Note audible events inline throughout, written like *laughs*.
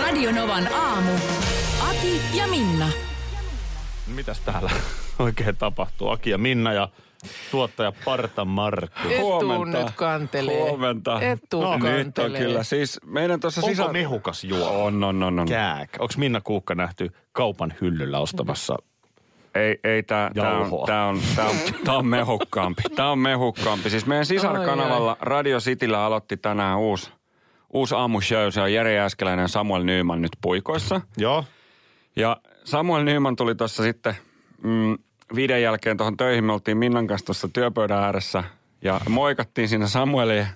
Radionovan aamu. Ati ja Minna. Mitäs täällä *laughs* oikein tapahtuu? Aki ja Minna ja tuottaja Parta Markku. Etu nyt kantelee. Huomenta. Etu no, kantelee. nyt on kyllä. Siis meidän tuossa Onko sisä... mehukas juo? On, on, on, on. Kääk. Onko Minna Kuukka nähty kaupan hyllyllä ostamassa? Ei, ei tää, tää, on, tää, on, tää, on, tää on mehukkaampi. Tää on mehukkaampi. Siis meidän sisarkanavalla Radio Cityllä aloitti tänään uusi, uusi aamushow. Se on Jere Jääskeläinen ja Samuel Nyman nyt puikoissa. Joo. Ja Samuel Nyman tuli tuossa sitten mm, viiden jälkeen tuohon töihin. Me oltiin Minnan kanssa tuossa työpöydän ääressä ja moikattiin siinä Samuelia.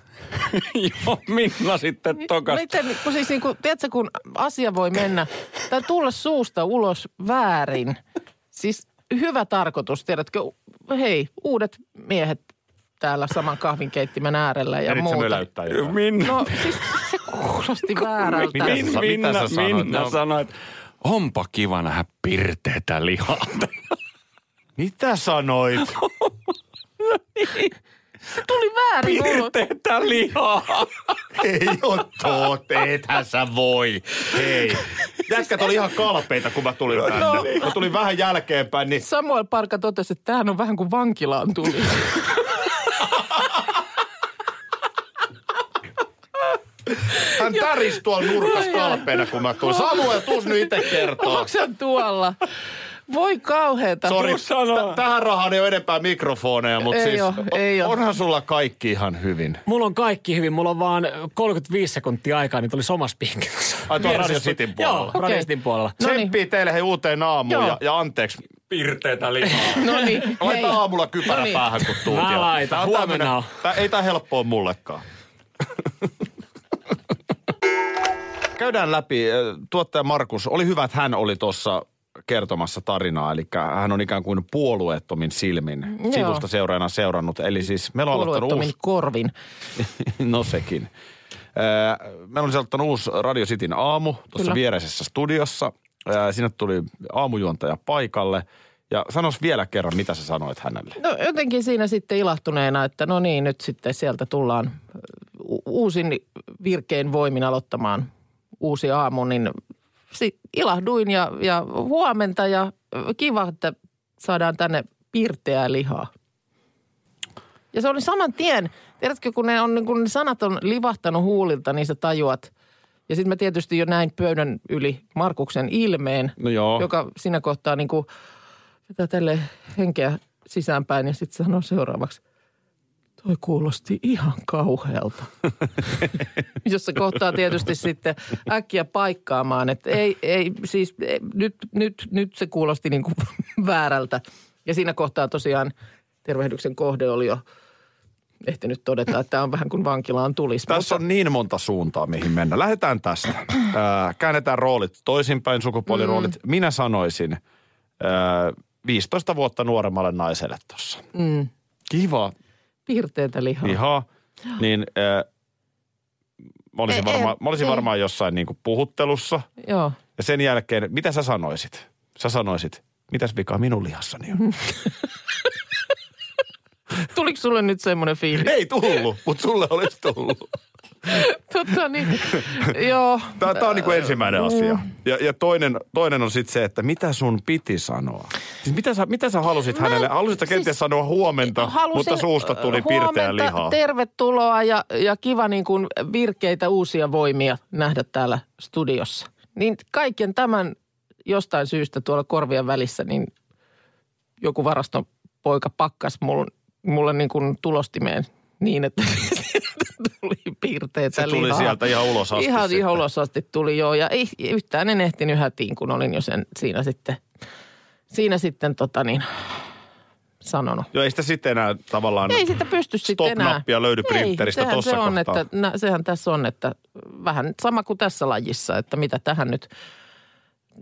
*laughs* Joo, Minna sitten tokas. Miten, kun siis niin kuin, tiedätkö, kun asia voi mennä tai tulla suusta ulos väärin. Siis hyvä tarkoitus, tiedätkö, hei, uudet miehet täällä saman kahvinkeittimen äärellä ja Erit sä muuta. Minna, No siis se kuulosti väärältä. Mitä sä- Min, mitä Minna, sä sanoit? Minna No. sanoi, että onpa kiva nähdä pirteetä lihaa. *laughs* Mitä sanoit? *laughs* Se tuli väärin. Pirteetä lihaa. *laughs* Ei oo totta, ethän sä voi. Hei. Jätkät oli ihan kalpeita, kun mä tulin tänne. Mä tulin vähän jälkeenpäin, niin Samuel Parka totesi, että tämähän on vähän kuin vankilaan tuli. Hän *laughs* tärisi tuolla nurkassa kalpeena, kun mä tulin. Samuel, tuus nyt itse kertoo. Onko se tuolla? Voi kauheeta. Sori, t- tähän rahaan ei ole enempää mikrofoneja, mutta Ei siis oo, ei onhan sulla kaikki ihan hyvin. Mulla on kaikki hyvin. Mulla on vaan 35 sekuntia aikaa, niin tuli oma spinkki tuossa. Ai tuolla. Radio Cityn puolella. Joo, Okei. Radio Cityn puolella. Tsemppii teille hei uuteen aamuun Joo. ja, ja anteeksi. Pirteetä lihaa. *laughs* No niin, hei. Laita aamulla kypärä No niin. päähän, kun tuut. Mä laitan. Huomenna tämmönen- on. Tää, ei tää helppoa mullekaan. *laughs* Käydään läpi. Tuottaja Markus, oli hyvä, että hän oli tuossa kertomassa tarinaa. Eli hän on ikään kuin puolueettomin silmin Joo. sivusta seuraajana seurannut. Eli siis meillä on aloittanut Puolueettomin uusi... korvin. *laughs* no sekin. Meillä on aloittanut uusi Radio Cityn aamu tuossa viereisessä studiossa. Sinne tuli aamujuontaja paikalle. Ja sanos vielä kerran, mitä sä sanoit hänelle. No jotenkin siinä sitten ilahtuneena, että no niin, nyt sitten sieltä tullaan uusin virkein voimin aloittamaan uusi aamu, niin ilahduin ja, ja huomenta ja kiva, että saadaan tänne pirteää lihaa. Ja se oli saman tien, tiedätkö, kun ne, on, niin kun ne sanat on livahtanut huulilta, niin sä tajuat. Ja sitten mä tietysti jo näin pöydän yli Markuksen ilmeen, No joo. joka siinä kohtaa niin kuin vetää tälle henkeä sisäänpäin ja sitten sanoo seuraavaksi, toi kuulosti ihan kauhealta. *laughs* Jossa kohtaa tietysti sitten äkkiä paikkaamaan, että ei, ei siis ei, nyt, nyt, nyt se kuulosti niin kuin *laughs* väärältä. Ja siinä kohtaa tosiaan tervehdyksen kohde oli jo ehtinyt todeta, että tämä on vähän kuin vankilaan tulisi. Tässä on niin monta suuntaa, mihin mennä. Lähdetään tästä. *clears throat* Ää, käännetään roolit toisinpäin, sukupuoliroolit. Mm. Minä sanoisin ää, 15 vuotta nuoremmalle naiselle tuossa. Mm, Kiva, pirteitä lihaa. lihaa. Niin ää, mä olisin, Ei, varma, ei, mä olisin ei. varmaan jossain niinku puhuttelussa. Joo. Ja sen jälkeen, mitä sä sanoisit? Sä sanoisit, mitäs vikaa minun lihassani on? *laughs* *laughs* Tuliko sulle nyt semmoinen fiilis? Ei tullut, mutta sulle olisi tullut. *laughs* Totta niin, joo. Tämä, tämä on niin kuin ensimmäinen asia. Ja, ja toinen, toinen on sitten se, että mitä sun piti sanoa? Siis mitä sä, mitä sä halusit Mä- hänelle? Halusit sä kenties siis sanoa huomenta, Halusin, mutta suusta tuli pirteä lihaa. tervetuloa ja, ja kiva niin kuin virkeitä uusia voimia nähdä täällä studiossa. Niin kaiken tämän jostain syystä tuolla korvien välissä, niin joku varastopoika pakkas mulle, mulle niin kuin tulostimeen niin, että *laughs* tuli piirteitä Se tuli lihaa. sieltä ihan ulos asti Ihan, sitten. ihan ulos asti tuli joo ja ei, yhtään en ehtinyt hätiin, kun olin jo sen siinä sitten, siinä sitten tota niin, sanonut. Joo, ei sitä sitten enää tavallaan... Ei sitä pysty sitten enää. Stop-nappia löydy printeristä tossa se on, kohtaa. että, nä, sehän tässä on, että vähän sama kuin tässä lajissa, että mitä tähän nyt...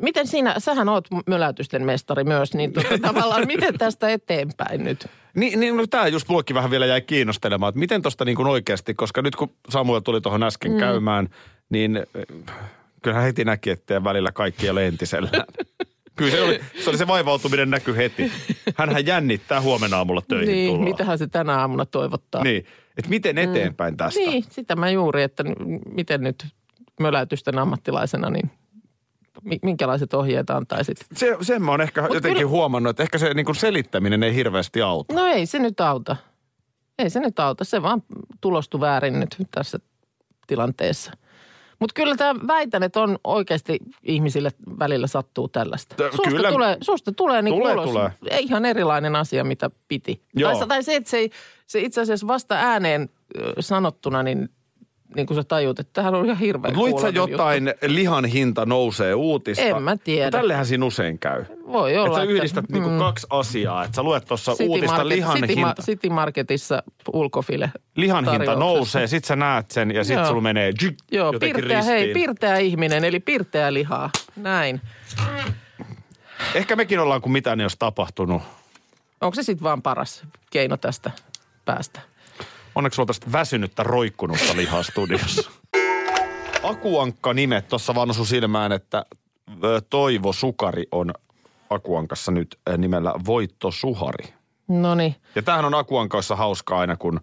Miten sinä, sähän oot möläytysten mestari myös, niin tota, *laughs* tavallaan miten tästä eteenpäin nyt? Niin, niin no tämä just mullekin vähän vielä jäi kiinnostelemaan, että miten tosta niin kuin oikeasti, koska nyt kun Samuel tuli tuohon äsken mm. käymään, niin äh, kyllähän heti näki, että välillä kaikki ei ole entisellään. *laughs* Kyllä se oli, se oli se vaivautuminen näky heti. Hänhän jännittää huomenna aamulla töihin niin, tuloa. mitähän se tänä aamuna toivottaa. Niin, että miten eteenpäin tästä? Niin, sitä mä juuri, että miten nyt möläytysten ammattilaisena, niin minkälaiset ohjeet antaisit? Se, sen mä oon ehkä Mut jotenkin kyllä- huomannut, että ehkä se niin selittäminen ei hirveästi auta. No ei se nyt auta. Ei se nyt auta. Se vaan tulostui väärin nyt tässä tilanteessa. Mutta kyllä tämä väitän, että on oikeasti ihmisille välillä sattuu tällaista. Tö- Susta kyllä. tulee, susta tulee, niin Tulee, ulos tulee. Ei ihan erilainen asia, mitä piti. Joo. Tai, tai se, että se, ei, se itse asiassa vasta ääneen sanottuna, niin, niin kuin sä tajut, että tämähän on ihan hirveä luit sä jotain, lihan hinta nousee uutista? En mä tiedä. No tällehän siinä usein käy. juttu. Voi olla. Että sä että- yhdistät niinku kaksi asiaa. Että sä luet tuossa uutista Market- lihan City, hinta. City Marketissa ulkofile. lihan hinta nousee, sit sä näet sen ja sit Joo. sulla menee jyk, Joo, pirteä, ristiin. hei, pirteä ihminen, eli pirteä lihaa. Näin. Ehkä mekin ollaan, kun mitään ei olisi tapahtunut. Onko se sitten vaan paras keino tästä päästä? Onneksi sulla tästä väsynyttä roikkunutta lihaa studiossa. Akuankka nimet tuossa vaan osui silmään, että Toivo Sukari on Akuankassa nyt nimellä Voitto Suhari. No niin. Ja tämähän on Akuankoissa hauskaa aina, kun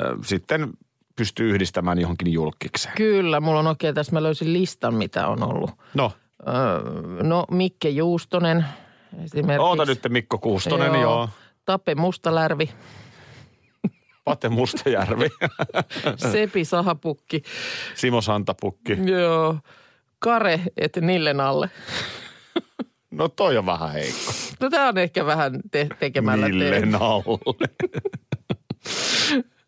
ö, sitten pystyy yhdistämään johonkin julkikseen. Kyllä, mulla on oikein tässä, mä löysin listan, mitä on ollut. No, Öö, no, Mikke Juustonen esimerkiksi. oota nyt Mikko Kuustonen, joo. joo. Tape Mustalärvi, Pate Mustajärvi, *laughs* Sepi Sahapukki, Simo Santapukki. joo. Kare, et Nillen alle. No toi on vähän heikko. No tämä on ehkä vähän te- tekemällä tehty. alle? *laughs*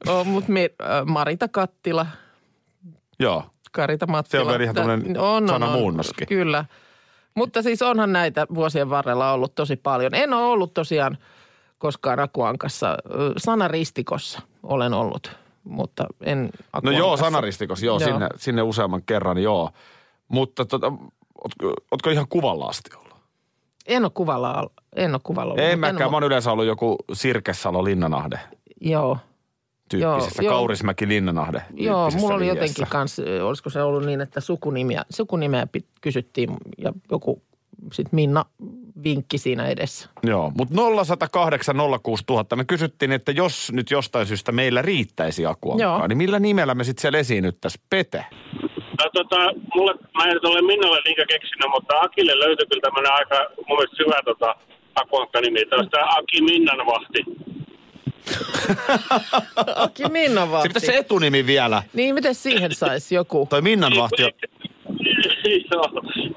Oh, mutta me, äh, Marita Kattila, Joo. Karita Mattila. Se on ihan Tää- tämmönen sanamuunnoskin. Kyllä. Mutta siis onhan näitä vuosien varrella ollut tosi paljon. En ole ollut tosiaan koskaan Akuankassa. Sanaristikossa olen ollut, mutta en No Akuankassa. joo, sanaristikos, joo, Joo. Sinne, sinne useamman kerran, joo. Mutta tota, ootko, ootko ihan kuvalla asti ollut? En ole kuvalla, en ole kuvalla ollut. En mäkään, mä oon yleensä ollut joku Sirkessalo Linnanahde Joo, tyyppisissä, Joo, joo. Kaurismäki Linnanahde joo tyyppisessä mulla oli liiassa. jotenkin kans, olisiko se ollut niin, että sukunimiä, sukunimeä kysyttiin ja joku sitten Minna vinkki siinä edessä. Joo, mutta 0108 06000. Me kysyttiin, että jos nyt jostain syystä meillä riittäisi Joo. niin millä nimellä me sitten siellä esiinnyttäisiin? Pete. No tota, mulle, mä en ole Minnalle niinkä keksinyt, mutta Akille löytyi kyllä tämmöinen aika mun mielestä syvä tota, akuankka-nimi. Tämä on tämä Aki Minnanvahti. Aki Minna Se vahti. pitäisi se etunimi vielä. Niin, miten siihen saisi joku? Toi Minnanvahti on *laughs* Joo,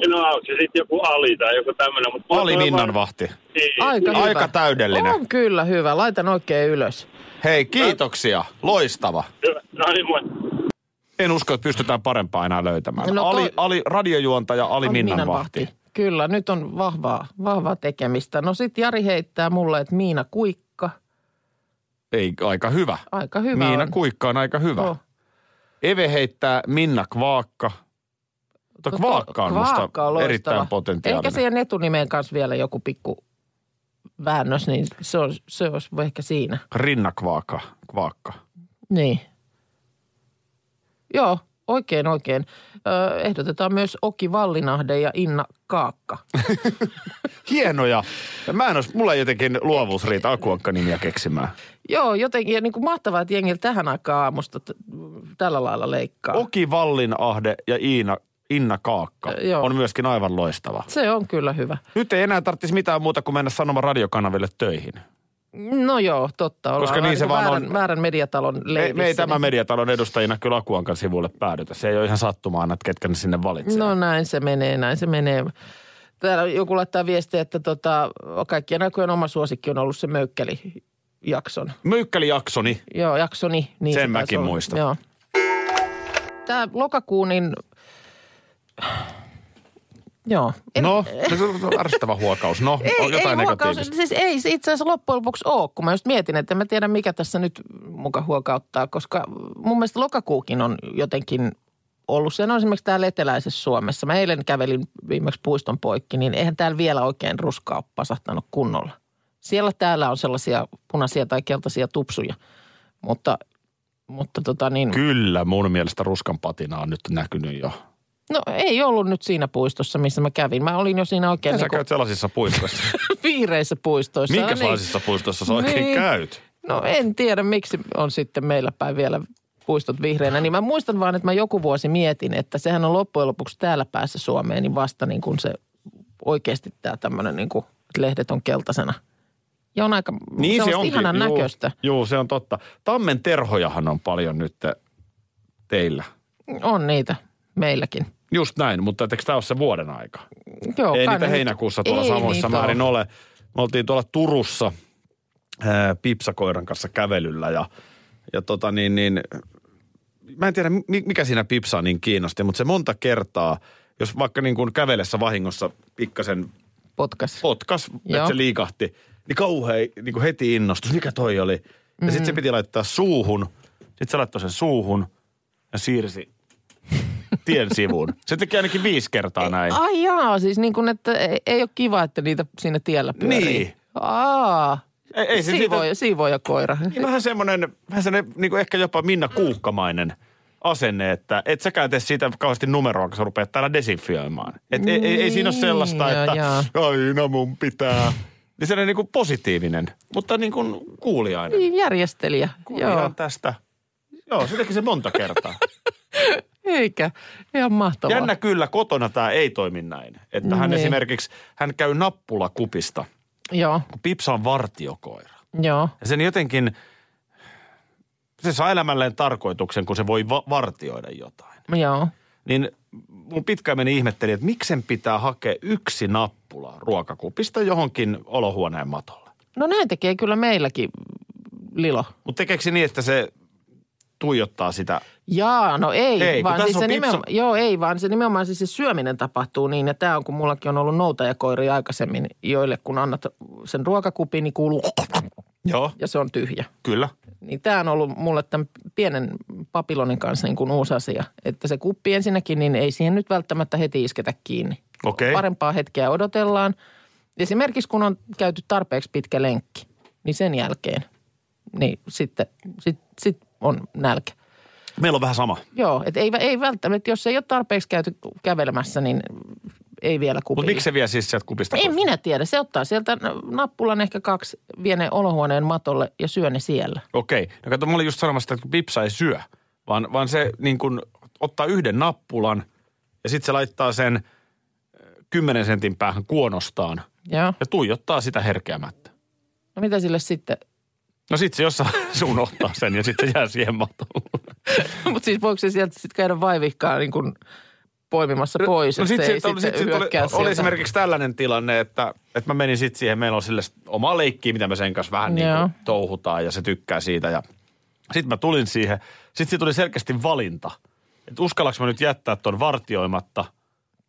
no onko se sitten joku Ali tai joku tämmöinen. Mutta Ali Minnanvahti. Niin, Aika hyvä. Aika täydellinen. On kyllä hyvä. Laitan oikein ylös. Hei, kiitoksia. Loistava. Hyvä. No niin, moi. En usko, että pystytään parempaa enää löytämään. No Ali, toi- Ali, radiojuontaja Ali, Minnanvahti. Kyllä, nyt on vahvaa, vahvaa tekemistä. No sit Jari heittää mulle, että Miina Kuikka. Ei, aika hyvä. Aika hyvä Miina on. Kuikka on aika hyvä. Oh. Eve heittää Minna Kvaakka. Mutta Kvaakka on Kvaakka musta on erittäin potentiaalinen. Ehkä siihen etunimeen kanssa vielä joku pikku väännös, niin se olisi, se olisi ehkä siinä. Rinna Kvaakka. Kvaakka. Niin. Joo, oikein oikein. Ö, ehdotetaan myös Oki Vallinahde ja Inna Kaakka. *laughs* Hienoja. Mä en olisi, mulla ei jotenkin luovuus riitä akuankka-nimiä keksimään. Joo, jotenkin ja niin kuin mahtavaa, että jengillä tähän aikaan aamusta t- tällä lailla leikkaa. Oki Vallinahde ja Iina, Inna Kaakka joo. on myöskin aivan loistava. Se on kyllä hyvä. Nyt ei enää tarvitsisi mitään muuta kuin mennä sanomaan radiokanaville töihin. No joo, totta. Ollaan Koska niin se vaan väärän, on. väärän mediatalon Me, leivissä. me ei tämä niin- mediatalon edustajina kyllä Akuankan sivuille päädytä. Se ei ole ihan sattumaan, että ketkä ne sinne valitsee. No näin se menee, näin se menee. Täällä joku laittaa viestiä, että tota, kaikkien aikojen oma suosikki on ollut se Möykkeli-jakson. Möykkäli-jaksoni. Joo, jaksoni. Niin Sen se mäkin muistan. Joo. Tämä lokakuun, niin Joo. No, se on ärsyttävä huokaus. No, Ei, on jotain ei huokaus, siis ei se itse asiassa loppujen lopuksi ole, kun mä just mietin, että en mä tiedä mikä tässä nyt muka huokauttaa, koska mun mielestä lokakuukin on jotenkin ollut. Se on esimerkiksi täällä eteläisessä Suomessa. Mä eilen kävelin viimeksi puiston poikki, niin eihän täällä vielä oikein ruskaa ole pasahtanut kunnolla. Siellä täällä on sellaisia punaisia tai keltaisia tupsuja, mutta, mutta tota niin, Kyllä, mun mielestä ruskan patina on nyt näkynyt jo. No ei ollut nyt siinä puistossa, missä mä kävin. Mä olin jo siinä oikein Ja sä niin käyt sellaisissa puistoissa. *laughs* viireissä puistoissa. Minkä Niin. puistoissa sä oikein Niin. käyt? No en tiedä, miksi on sitten meillä päin vielä puistot vihreinä. Niin mä muistan vaan, että mä joku vuosi mietin, että sehän on loppujen lopuksi täällä päässä Suomeen, niin vasta niin kuin se oikeasti tämä tämmöinen niin kuin, että lehdet on keltaisena. Ja on aika Niin se onkin. ihanan Juu, näköistä. Juu, se on totta. Tammen terhojahan on paljon nyt teillä. On niitä meilläkin. Just näin, mutta eikö tämä ole se vuoden aika? Joo, Ei niitä heinäkuussa tuolla samoissa määrin ole. Me oltiin tuolla Turussa ää, Pipsakoiran kanssa kävelyllä ja, ja tota niin, niin, mä en tiedä mi- mikä siinä Pipsaa niin kiinnosti, mutta se monta kertaa, jos vaikka niin kuin kävelessä vahingossa pikkasen Potkas. potkas, Joo. että se liikahti, niin kauhean niin kuin heti innostus. Mikä toi oli? Ja Mm. sitten se piti laittaa suuhun. Sitten se laittoi sen suuhun ja siirsi tien sivuun. Se teki ainakin viisi kertaa näin. Ai jaa, siis niin kuin, että ei, ei ole kiva, että niitä siinä tiellä pyörii. Niin. Aa, Ei, ei se siitä, siivoja, siivoja koira. niin vähän semmoinen, vähän semmoinen niin kuin ehkä jopa Minna Kuukkamainen asenne, että et säkään tee siitä kauheasti numeroa, kun sä rupeat täällä desinfioimaan. Et ei, ei, ei siinä ole sellaista, Niin, että joo, aina mun pitää. Niin sellainen niin kuin positiivinen, mutta niin kuin kuuliainen. Niin, järjestelijä. Kuulijan Joo, tästä. Joo, se teki se monta kertaa. *laughs* eikä. Ihan mahtavaa. Jännä kyllä, kotona tämä ei toimi näin. Että hän Niin. esimerkiksi, hän käy nappulakupista, Joo, kun Pipsa on vartiokoira. joo. Ja sen jotenkin, se saa elämälleen tarkoituksen, kun se voi va- vartioida jotain. Joo. Niin mun pitkään meni ihmetteli, että miksen pitää hakea yksi nappula ruokakupista johonkin olohuoneen matolle. No näin tekee kyllä meilläkin Lilo. Mutta tekeekö niin, että se tuijottaa sitä? Jaa, no ei, Ei, vaan siis se pizza- nimenomaan, joo ei, vaan se nimenomaan siis se syöminen tapahtuu niin, ja tämä on, kun mullakin on ollut noutajakoiria aikaisemmin, joille kun annat sen ruokakupin, niin kuuluu Joo. ja se on tyhjä. Kyllä. Niin tämä on ollut mulle tämän pienen papilonin kanssa niin kuin uusi asia, että se kuppi ensinnäkin, niin ei siihen nyt välttämättä heti isketä kiinni. Okei. Parempaa hetkeä odotellaan. Esimerkiksi kun on käyty tarpeeksi pitkä lenkki, niin sen jälkeen, niin sitten sit, sit on nälkä. Meillä on vähän sama. Joo, että ei, ei välttämättä, jos ei ole tarpeeksi käyty kävelemässä, niin ei vielä Mutta kupilla. miksi se vie siis sieltä kupista? En minä tiedä. Se ottaa sieltä nappulan ehkä kaksi, vie ne olohuoneen matolle ja syö ne siellä. Okei. No kato, mä olin just sanomassa, että kun Pipsa ei syö, vaan, vaan se niin kuin ottaa yhden nappulan ja sitten se laittaa sen äh, 10 sentin päähän kuonostaan Joo. ja tuijottaa sitä herkeämättä. No mitä sille sitten? No sit se jossain *laughs* se unohtaa sen ja sitten se jää siihen matolle. *laughs* Mutta siis voiko se sieltä sitten käydä vaivihkaa niin kuin poimimassa pois, no että sit, se ei sit, oli, sitten sit, sit oli, hyökkää oli sieltä? esimerkiksi tällainen tilanne, että, että mä menin sitten siihen, meillä on sille omaa leikkiä, mitä me sen kanssa vähän niin kuin touhutaan ja se tykkää siitä. Ja sitten mä tulin siihen, sitten siitä tuli selkeästi valinta, että uskallaks mä nyt jättää ton vartioimatta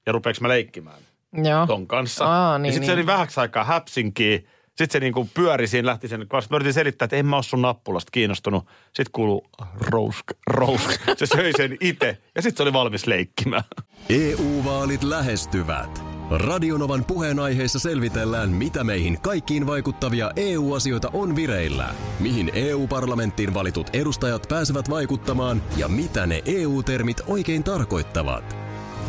ja rupeeks mä leikkimään Joo. ton kanssa. Aa, ja niin, sitten se niin. oli vähäksi aikaa häpsinkiä. Sitten se niinku pyöri siinä, lähti sen kanssa. Mä yritin selittää, että en mä ole sun nappulasta kiinnostunut. Sitten kuuluu rousk, rousk. Se söi sen itse ja sitten se oli valmis leikkimään. EU-vaalit lähestyvät. Radionovan puheenaiheessa selvitellään, mitä meihin kaikkiin vaikuttavia EU-asioita on vireillä, mihin EU-parlamenttiin valitut edustajat pääsevät vaikuttamaan ja mitä ne EU-termit oikein tarkoittavat.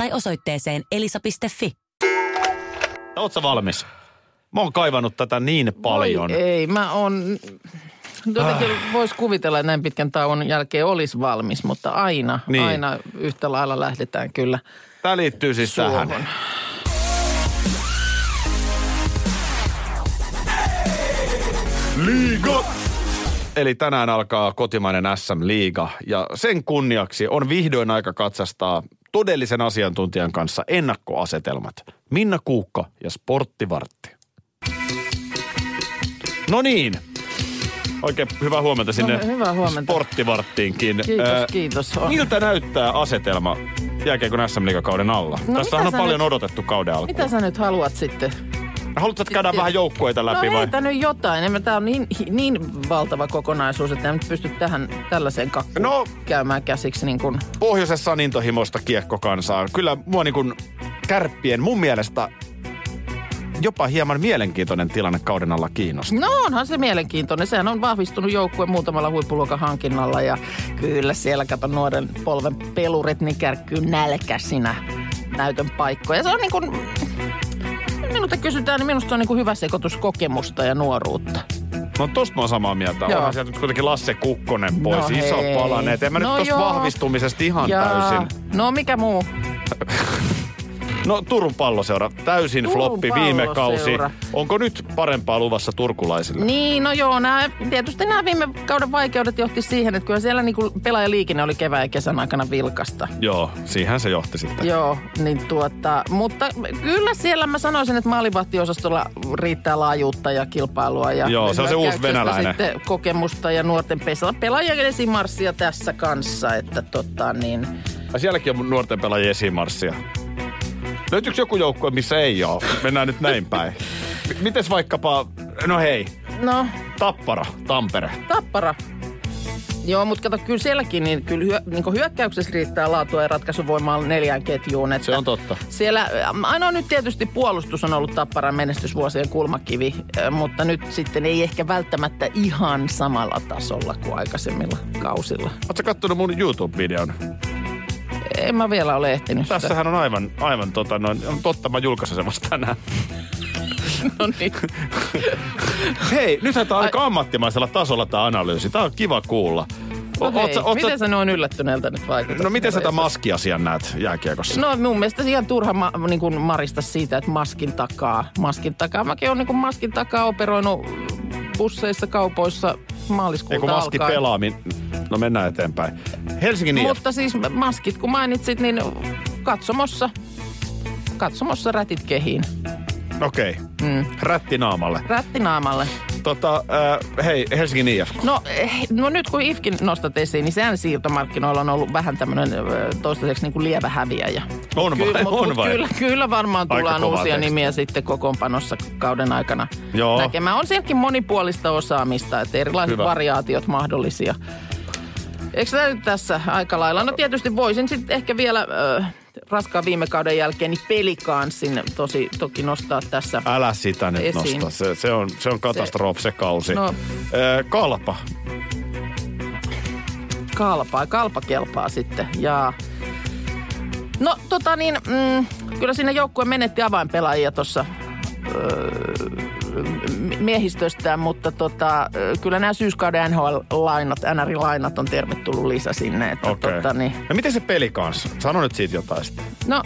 tai osoitteeseen elisa.fi. Ootko valmis? Mä oon kaivannut tätä niin paljon. Oi, ei, mä oon... Jotenkin Ah. voisi kuvitella, että näin pitkän tauon jälkeen olisi valmis, mutta aina, Niin. aina yhtä lailla lähdetään kyllä Tämä liittyy siis suohon. tähän. Liiga! Eli tänään alkaa kotimainen SM-liiga ja sen kunniaksi on vihdoin aika katsastaa todellisen asiantuntijan kanssa ennakkoasetelmat. Minna Kuukka ja Sporttivartti. No niin. Oikein hyvää huomenta sinne No, hyvää huomenta. Sporttivarttiinkin. Kiitos, Ö, kiitos. On. Miltä näyttää asetelma jääkiekon SM-liigakauden alla? No mitä on paljon nyt- odotettu kauden alkuun. Mitä sä nyt haluat sitten? Haluatko, Sitten- vähän joukkueita läpi no vai? heitä nyt jotain. Tämä on niin, niin valtava kokonaisuus, että en nyt pysty tähän tällaiseen kakkuun No. käymään käsiksi. Niin kuin. Pohjoisessa on intohimoista kiekkokansaa. Kyllä mua niin kuin kärppien mun mielestä jopa hieman mielenkiintoinen tilanne kauden alla kiinnostaa. No onhan se mielenkiintoinen. Sehän on vahvistunut joukkue muutamalla huippuluokan hankinnalla ja kyllä siellä kato nuoren polven pelurit niin kärkkyy nälkäsinä näytön paikkoja. Se on niin kuin, minulta kysytään, niin minusta on niin kuin hyvä sekoitus kokemusta ja nuoruutta. No tosta mä oon samaa mieltä. Joo. Onhan sieltä nyt kuitenkin Lasse Kukkonen pois. No Iso hei. palaneet. En mä No nyt tosta joo. vahvistumisesta ihan Ja- täysin. No mikä muu? *laughs* No Turun palloseura. Täysin Turun floppi viime kausi. Onko nyt parempaa luvassa turkulaisille? Niin, no joo, nämä, tietysti nämä viime kauden vaikeudet johti siihen, että kyllä siellä niinku pelaajaliikenne oli kevään ja kesän aikana vilkasta. Joo, siihen se johti sitten. Joo, niin tuota, mutta kyllä siellä mä sanoisin, että maalivahtiosastolla riittää laajuutta ja kilpailua. Ja Joo, se on se uusi venäläinen. Sitten kokemusta ja nuorten pesalla. Pelaajien esimarssia tässä kanssa, että tota niin. Ja sielläkin on nuorten pelaajien esimarssia. Löytyykö joku joukkue, missä ei ole? Mennään nyt näin päin. M- Mites vaikkapa, no hei, No, Tappara, Tampere. Tappara. Joo, mutta kato, kyllä sielläkin niin kyllä hyö, niin hyökkäyksessä riittää laatua ja ratkaisuvoimaa neljään ketjuun. Että Se on totta. Siellä, äm, ainoa nyt tietysti puolustus on ollut Tapparan menestysvuosien kulmakivi, äh, mutta nyt sitten ei ehkä välttämättä ihan samalla tasolla kuin aikaisemmilla kausilla. Oletko kattonut mun YouTube-videon? En mä vielä ole ehtinyt sitä. Tässähän on aivan, aivan tota, noin, on totta, mä julkaisen sen vasta tänään. *laughs* No niin. Hei, nythän tää on aika ammattimaisella tasolla tää analyysi. Tää on kiva kuulla. No, hei, oot sä- oot sä- miten sä noin yllättyneeltä nyt vaikutat? no miten sä tämän maskiasian näet jääkiekossa? No mun mielestä ihan turha ma, niin kuin marista siitä, että maskin takaa. Maskin takaa. Mäkin olen niin kuin maskin takaa operoinut busseissa, kaupoissa maaliskuuta kun maski alkaen. pelaamin. No mennään eteenpäin. Helsingin IF. Mutta siis maskit, kun mainitsit, niin katsomossa, katsomossa rätit kehiin. Okei. Okay. Mm. Rätti naamalle. Rättinaamalle. Tota, äh, hei, Helsingin IF. No, eh, no nyt kun IFKin nostat esiin, niin sehän siirtomarkkinoilla on ollut vähän tämmöinen toistaiseksi niin kuin lievä häviäjä. On vai? Kyllä, On mut vai? Kyllä, kyllä varmaan tullaan uusia tekstiä. nimiä sitten kokoonpanossa kauden aikana Joo. näkemään. On sielläkin monipuolista osaamista, että erilaiset Hyvä. variaatiot mahdollisia. Eikö tämä nyt tässä aika lailla? No tietysti voisin sitten ehkä vielä äh, raskaan viime kauden jälkeen niin pelikanssin tosi, toki nostaa tässä. Älä sitä nyt Esiin. nosta. Se, se, on, se on katastrofi se, se kausi. No. Äh, kalpa. Kalpaa, kalpa kelpaa sitten. Ja no tota niin, mm, kyllä sinne joukkue menetti avainpelaajia tuossa öö, miehistöstään, mutta tota, kyllä nämä syyskauden NHL-lainat, NR-lainat on tervetullut lisä sinne. Että Okei. tota, niin, Ja miten se peli kanssa? Sano nyt siitä jotain sitten. no,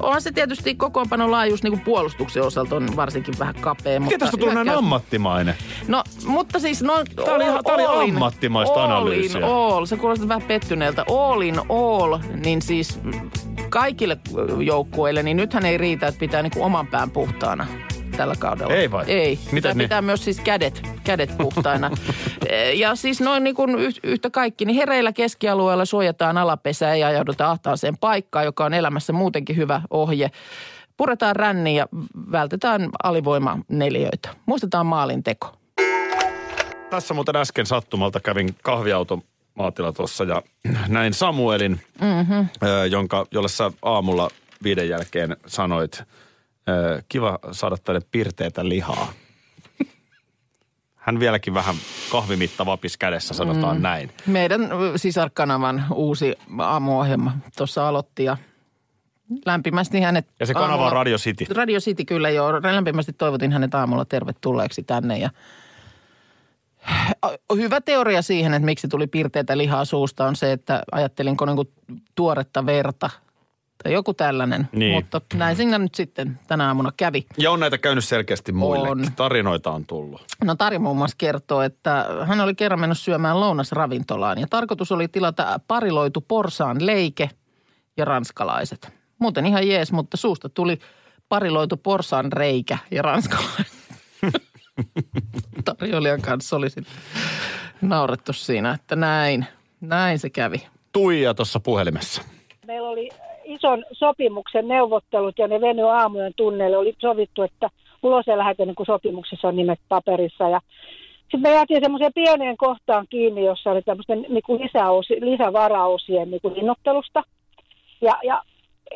onhan se tietysti kokoonpanon laajuus niin kuin puolustuksen osalta on varsinkin vähän kapea. Miten tästä tuli näin ammattimainen? No, mutta siis no... Tää oli- tää oli all ammattimaista all analyysiä. in all. Se kuulostaa vähän pettyneeltä. All in all, niin siis kaikille joukkueille, niin nythän ei riitä, että pitää niinku oman pään puhtaana tällä kaudella. Ei vai? Ei. Pitää, niin? pitää myös siis kädet, kädet puhtaina. *laughs* E, ja siis noin niin kuin yh- yhtä kaikki, niin hereillä keskialueella suojataan alapesää ja ajaudutaan ahtaaseen paikkaan, joka on elämässä muutenkin hyvä ohje. Puretaan ränni ja vältetään alivoimaneliöitä. Muistetaan maalin teko. Tässä muuten äsken sattumalta kävin kahviautomaatilla tuossa ja *clears throat* näin Samuelin, mm-hmm. jonka, jolle sä aamulla viiden jälkeen sanoit, kiva saada tänne pirteitä lihaa. Hän vieläkin vähän kahvimitta vapis kädessä, sanotaan mm. näin. Meidän sisarkanavan uusi aamuohjelma tuossa aloitti ja lämpimästi hänet... Ja se kanava on Radio City. Radio City kyllä joo. Lämpimästi toivotin hänet aamulla tervetulleeksi tänne ja Hyvä teoria siihen, että miksi tuli pirteitä lihaa suusta on se, että ajattelinko niin tuoretta verta tai joku tällainen. Niin. Mutta näin siinä nyt sitten tänä aamuna kävi. Ja on näitä käynyt selkeästi muillekin. On. Tarinoita on tullut. No Tari muun muassa kertoo, että hän oli kerran mennyt syömään lounasravintolaan ja tarkoitus oli tilata pariloitu porsaan leike ja ranskalaiset. Muuten ihan jees, mutta suusta tuli pariloitu porsaan reikä ja ranskalaiset. *laughs* Tarjoilijan kanssa oli sitten naurettu siinä, että näin, näin se kävi. Tuija tuossa puhelimessa. Meillä oli ison sopimuksen neuvottelut ja ne venyi aamujen tunneille. Oli sovittu, että ulos ei lähetä niin kuin sopimuksessa on nimet paperissa. Ja sitten me jäätiin semmoiseen pieneen kohtaan kiinni, jossa oli tämmöisten niin kuin lisäosi, lisävaraosien niin kuin hinnoittelusta. Ja, ja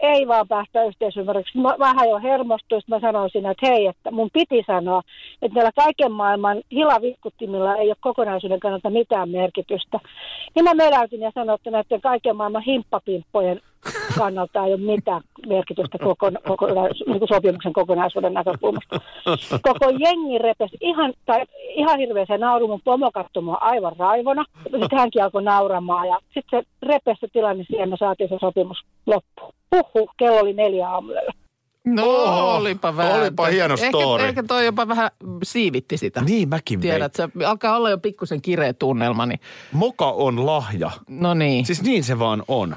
ei vaan päästä yhteisymmärrykseen. Mä vähän jo hermostuin, mä sanoin siinä, että hei, että mun piti sanoa, että näillä kaiken maailman hilavitkuttimilla ei ole kokonaisuuden kannalta mitään merkitystä. Niin mä meläytin ja sanoin, että näiden kaiken maailman himppapimppojen kannalta ei ole mitään merkitystä koko, koko, niin kuin sopimuksen kokonaisuuden näkökulmasta. Koko jengi repesi ihan, tai, ihan hirveäseen nauru, mun pomo katsoi aivan raivona. Sitten hänkin alkoi nauramaan ja sitten se repesi se tilanne siihen, me saatiin se sopimus loppuun. Huhhuh, kello oli neljä aamuyöllä. No Oho, olipa vähän. olipa hieno ehkä, story. Ehkä toi jopa vähän siivitti sitä. Niin mäkin Tiedät, se alkaa olla jo pikkusen kireä tunnelma, niin Moka on lahja. no niin. Siis niin se vaan on.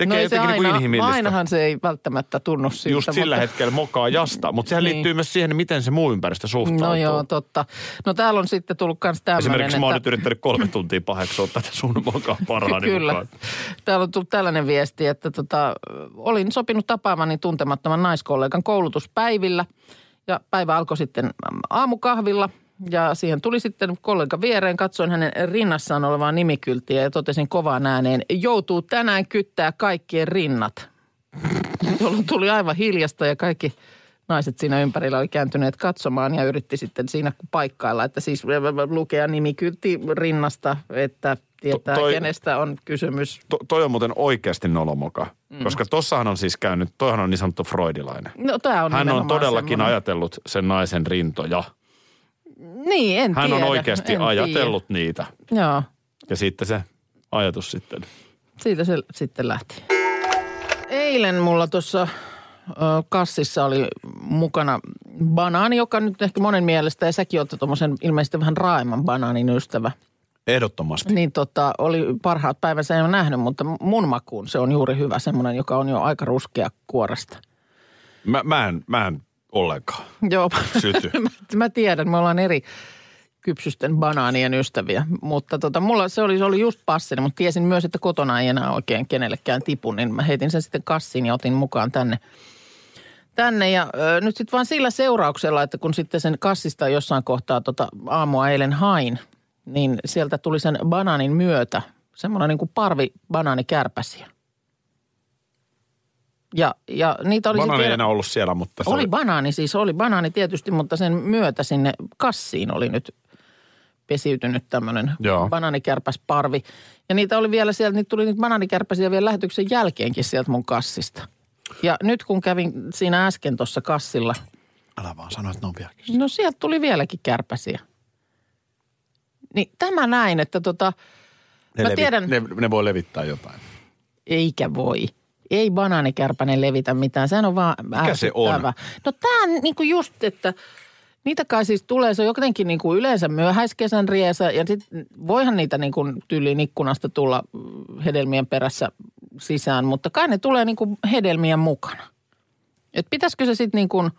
Tekee no ei jotenkin niin kuin inhimillistä. ainahan se ei välttämättä tunnu siltä. Just sillä mutta... hetkellä mokaa jasta, mutta sehän Niin. liittyy myös siihen, miten se muu ympäristö suhtautuu. No joo, totta. No täällä on sitten tullut myös tämmöinen, Esimerkiksi mä oon nyt että... yrittänyt kolme tuntia paheksua *laughs* tätä sun mokaa parhaani Kyllä. mukaan. Täällä on tullut tällainen viesti, että tota, olin sopinut tapaamani tuntemattoman naiskollegan koulutuspäivillä. Ja päivä alkoi sitten aamukahvilla ja siihen tuli sitten kollega viereen. Katsoin hänen rinnassaan olevaa nimikylttiä ja totesin kovaan ääneen, joutuu tänään kyttää kaikkien rinnat. *laughs* Jolloin tuli aivan hiljasta ja kaikki naiset siinä ympärillä oli kääntyneet katsomaan ja yritti sitten siinä paikkailla, että siis lukea nimikyltti rinnasta, että tietää To- toi- kenestä on kysymys. To, toi on muuten oikeasti nolomoka, mm. koska tossahan on siis käynyt, toihan on niin sanottu freudilainen. No on Hän on todellakin semmoinen. ajatellut sen naisen rintoja. Niin, en Hän tiedä. on oikeasti en ajatellut niitä. Tiedä. Joo, Ja sitten se ajatus sitten. siitä se sitten lähti. Eilen mulla tuossa kassissa oli mukana banaani, joka nyt ehkä monen mielestä, ja säkin oot tuommoisen ilmeisesti vähän raaimman banaanin ystävä. Ehdottomasti. Niin tota, oli parhaat päivänsä en ole nähnyt, mutta mun makuun se on juuri hyvä, semmoinen, joka on jo aika ruskea kuoresta. Mä, mä, en, mä en ollenkaan Joo, syty. *laughs* mä, mä tiedän, me ollaan eri kypsysten banaanien ystäviä. Mutta tota, mulla se oli, se oli just passini, mutta tiesin myös, että kotona ei enää oikein kenellekään tipu, niin mä heitin sen sitten kassiin ja otin mukaan tänne. Tänne ja ö, nyt sitten vaan sillä seurauksella, että kun sitten sen kassista jossain kohtaa tota aamua eilen hain, niin sieltä tuli sen banaanin myötä semmoinen niin kuin parvi banaanikärpäsiä. Ja, ja niitä oli Banaani vielä- enää ollut siellä, mutta se oli banaani siis, oli banaani tietysti, mutta sen myötä sinne kassiin oli nyt pesiytynyt tämmöinen banaanikärpäsparvi. Ja niitä oli vielä sieltä, niitä tuli niitä banaanikärpäsiä vielä lähetyksen jälkeenkin sieltä mun kassista. Ja nyt kun kävin siinä äsken tuossa kassilla, Älä vaan sano, että ne on vieläkin. no sieltä tuli vieläkin kärpäsiä. Niin tämä näin, että tota, Ne, mä levi- tiedän, ne, ne voi levittää jotain. eikä voi. Ei banaanikärpänen levitä mitään, sehän on vaan Mikä se on? No tämä on niinku just, että niitä kai siis tulee, se on jotenkin niinku yleensä myöhäiskesän riesa ja sit voihan niitä niinku tyyliin ikkunasta tulla hedelmien perässä sisään, mutta kai ne tulee niinku hedelmien mukana. Et pitäisikö se sitten niinku,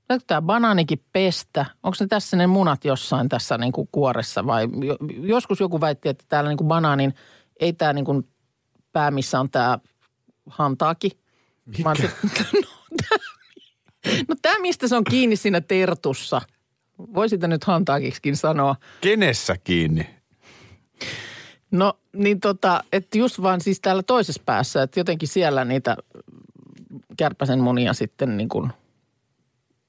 pitääkö tämä banaanikin pestä? Onko ne tässä ne munat jossain tässä niinku kuoressa vai jo- joskus joku väitti, että täällä niinku banaanin, ei tämä niinku pää, missä on tämä hantaakin. Vaan se, *laughs* no, tämä, no mistä se on kiinni siinä tertussa. Voi sitä nyt hantaakiksikin sanoa. Kenessä kiinni? No niin tota, että just vaan siis täällä toisessa päässä, että jotenkin siellä niitä kärpäsen munia sitten niin kuin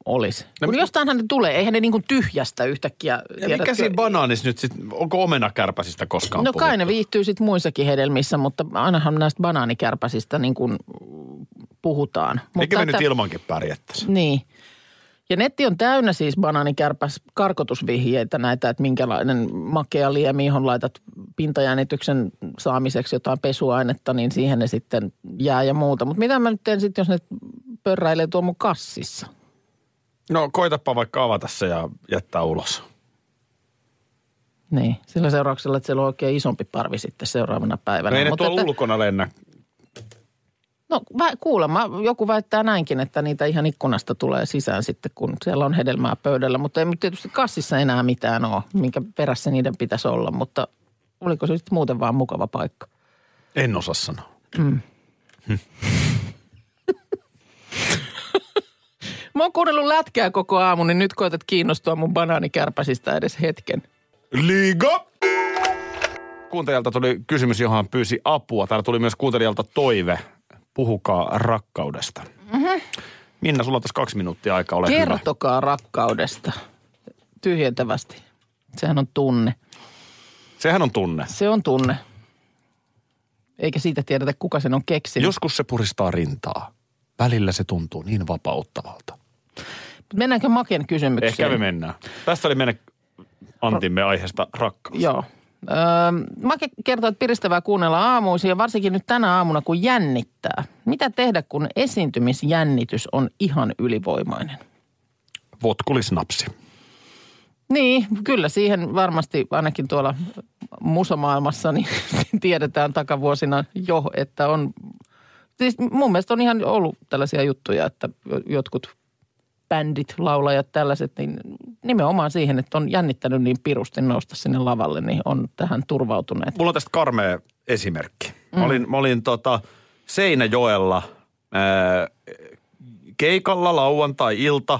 olisi. No, Kun jostainhan ne tulee, eihän ne niin kuin tyhjästä yhtäkkiä. Ja mikä tiedätkö- siinä banaanissa nyt sitten, onko omenakärpäsistä koskaan No kai ne puhuttu? viihtyy sitten muissakin hedelmissä, mutta ainahan näistä banaanikärpäsistä niin kuin puhutaan. Eikö mutta me nyt ilmankin pärjättäisi? Niin. Ja netti on täynnä siis banaanikärpäs karkotusvihjeitä näitä, että minkälainen makea liemi, johon laitat pintajännityksen saamiseksi jotain pesuainetta, niin siihen ne sitten jää ja muuta. Mutta mitä mä nyt teen sitten, jos ne pörräilee tuolla mun kassissa? No koitapa vaikka avata se ja jättää ulos. Niin, sillä seurauksella, että siellä on oikein isompi parvi sitten seuraavana päivänä. No ei ne Mutta tuolla että- ulkona lennä. No kuulemma joku väittää näinkin, että niitä ihan ikkunasta tulee sisään sitten, kun siellä on hedelmää pöydällä. Mutta ei tietysti kassissa enää mitään ole, minkä perässä niiden pitäisi olla. Mutta oliko se sitten muuten vaan mukava paikka? En osaa sanoa. Mm. Mä oon kuunnellut lätkää koko aamu, niin nyt koetat kiinnostua mun banaanikärpäsistä edes hetken. Liiga! Kuuntelijalta tuli kysymys, johon hän pyysi apua. Täällä tuli myös kuuntelijalta toive. Puhukaa rakkaudesta. Mm-hmm. Minna, sulla on tässä kaksi minuuttia aikaa, ole hyvä. Kertokaa rakkaudesta. Tyhjentävästi. Sehän on tunne. Sehän on tunne. Se on tunne. Eikä siitä tiedetä, kuka sen on keksinyt. Joskus se puristaa rintaa. Välillä se tuntuu niin vapauttavalta. Mennäänkö Maken kysymykseen? Ehkä me mennään. Tässä oli meidän antimme aiheesta rakkaus. Joo. Öö, Make kertoo, että piristävää kuunnella aamuisin ja varsinkin nyt tänä aamuna, kun jännittää. Mitä tehdä, kun esiintymisjännitys on ihan ylivoimainen? Votkulisnapsi. Niin, kyllä siihen varmasti ainakin tuolla musamaailmassa niin *laughs* tiedetään takavuosina jo, että on... Siis mun mielestä on ihan ollut tällaisia juttuja, että jo- jotkut bändit, laulajat, tällaiset, niin nimenomaan siihen, että on jännittänyt niin pirusti nousta sinne lavalle, niin on tähän turvautuneet. Mulla on tästä karmea esimerkki. Mä Mm. olin, mä olin tota Seinäjoella ää, keikalla lauantai-ilta.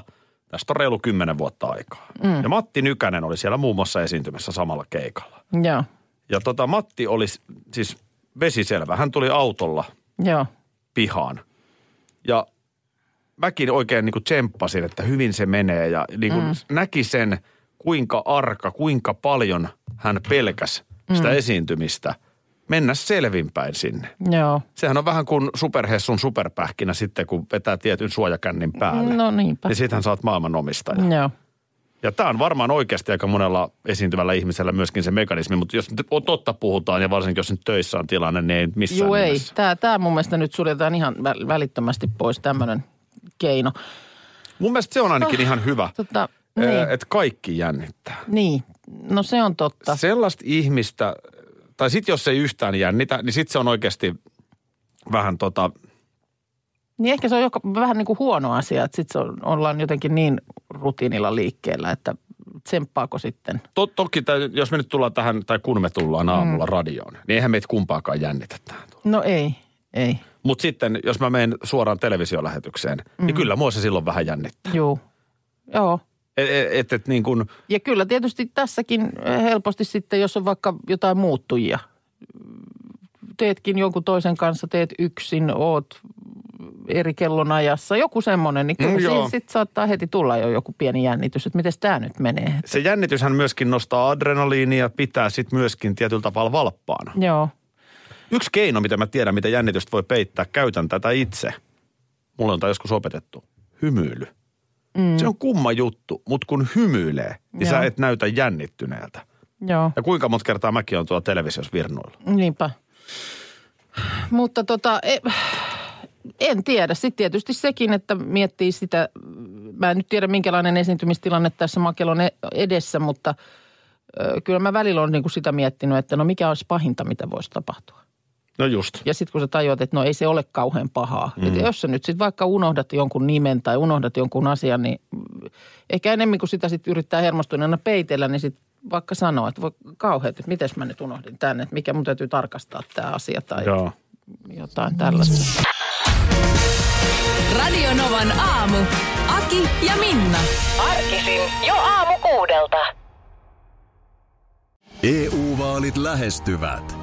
Tästä on reilu kymmenen vuotta aikaa. Mm. Ja Matti Nykänen oli siellä muun muassa esiintymässä samalla keikalla. Joo, Ja tota, Matti oli siis vesiselvä. Hän tuli autolla joo. pihaan. Ja mäkin oikein niin kuin tsemppasin, että hyvin se menee. Ja niin kuin Mm. näki sen, kuinka arka, kuinka paljon hän pelkäs sitä Mm. esiintymistä. Mennä selvinpäin sinne. Joo. Sehän on vähän kuin superhessun superpähkinä sitten, kun vetää tietyn suojakännin päälle. No niinpä. Niin sittenhän sä oot maailmanomistaja. Joo. Ja tämä on varmaan oikeasti aika monella esiintyvällä ihmisellä myöskin se mekanismi, mutta jos nyt totta puhutaan ja varsinkin jos nyt töissä on tilanne, niin ei missään Joo ei. Tämä, tämä mun mielestä nyt suljetaan ihan vä- välittömästi pois tämmöinen keino. Mun mielestä se on ainakin ihan hyvä, Tota, niin. että kaikki jännittää. niin, no se on totta. Sellaista ihmistä, tai sitten jos ei yhtään jännitä, niin sitten se on oikeasti vähän tota, Niin ehkä se on joka, vähän niin kuin huono asia, että sitten ollaan jotenkin niin rutiinilla liikkeellä, että tsemppaako sitten. to, toki tää, jos me nyt tullaan tähän, tai kun me tullaan aamulla mm. radioon, niin eihän meitä kumpaakaan jännitä tähän. No ei, ei. Mutta sitten, jos mä menen suoraan televisiolähetykseen, mm. niin kyllä mua se silloin vähän jännittää. Joo, joo. Et, et, et niin kuin, Ja kyllä tietysti tässäkin helposti sitten, jos on vaikka jotain muuttujia. Teetkin jonkun toisen kanssa, teet yksin, oot eri kellonajassa, joku semmoinen, niin kyllä Mm, siinä sitten saattaa heti tulla jo joku pieni jännitys, että miten tämä nyt menee. se jännityshän myöskin nostaa adrenaliinia ja pitää sitten myöskin tietyllä tavalla valppaana. Joo, Yksi keino, mitä mä tiedän, mitä jännitystä voi peittää, käytän tätä itse. Mulle on tämä joskus opetettu. Hymyily. Mm. Se on kumma juttu, mutta kun hymyilee, niin sä Joo. et näytä jännittyneeltä. joo, Ja kuinka monta kertaa mäkin on tuolla televisiossa virnoilla. niinpä. Mutta tota, e, en tiedä. Sitten tietysti sekin, että miettii sitä, mä en nyt tiedä minkälainen esiintymistilanne tässä Makelon e- edessä, mutta ö, kyllä mä välillä olen niin kuin sitä miettinyt, että no mikä olisi pahinta, mitä voisi tapahtua. No just. Ja sitten kun sä tajuat, että no ei se ole kauhean pahaa. Mm. Että jos sä nyt sitten vaikka unohdat jonkun nimen tai unohdat jonkun asian, niin ehkä enemmän kuin sitä sitten yrittää hermostuneena peitellä, niin sitten vaikka sanoa, että voi kauheat, että miten mä nyt unohdin tänne, että mikä mun täytyy tarkastaa tämä asia tai Joo. jotain tällaista. Radio Novan aamu. Aki ja Minna. Arkisin jo aamu kuudelta. EU-vaalit lähestyvät.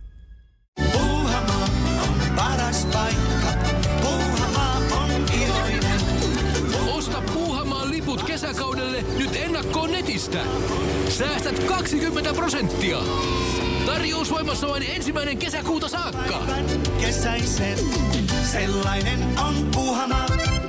Netistä. Säästät 20 prosenttia. Tarjous voimassa vain ensimmäinen kesäkuuta saakka. Kesäisen, sellainen on Puuhamaa.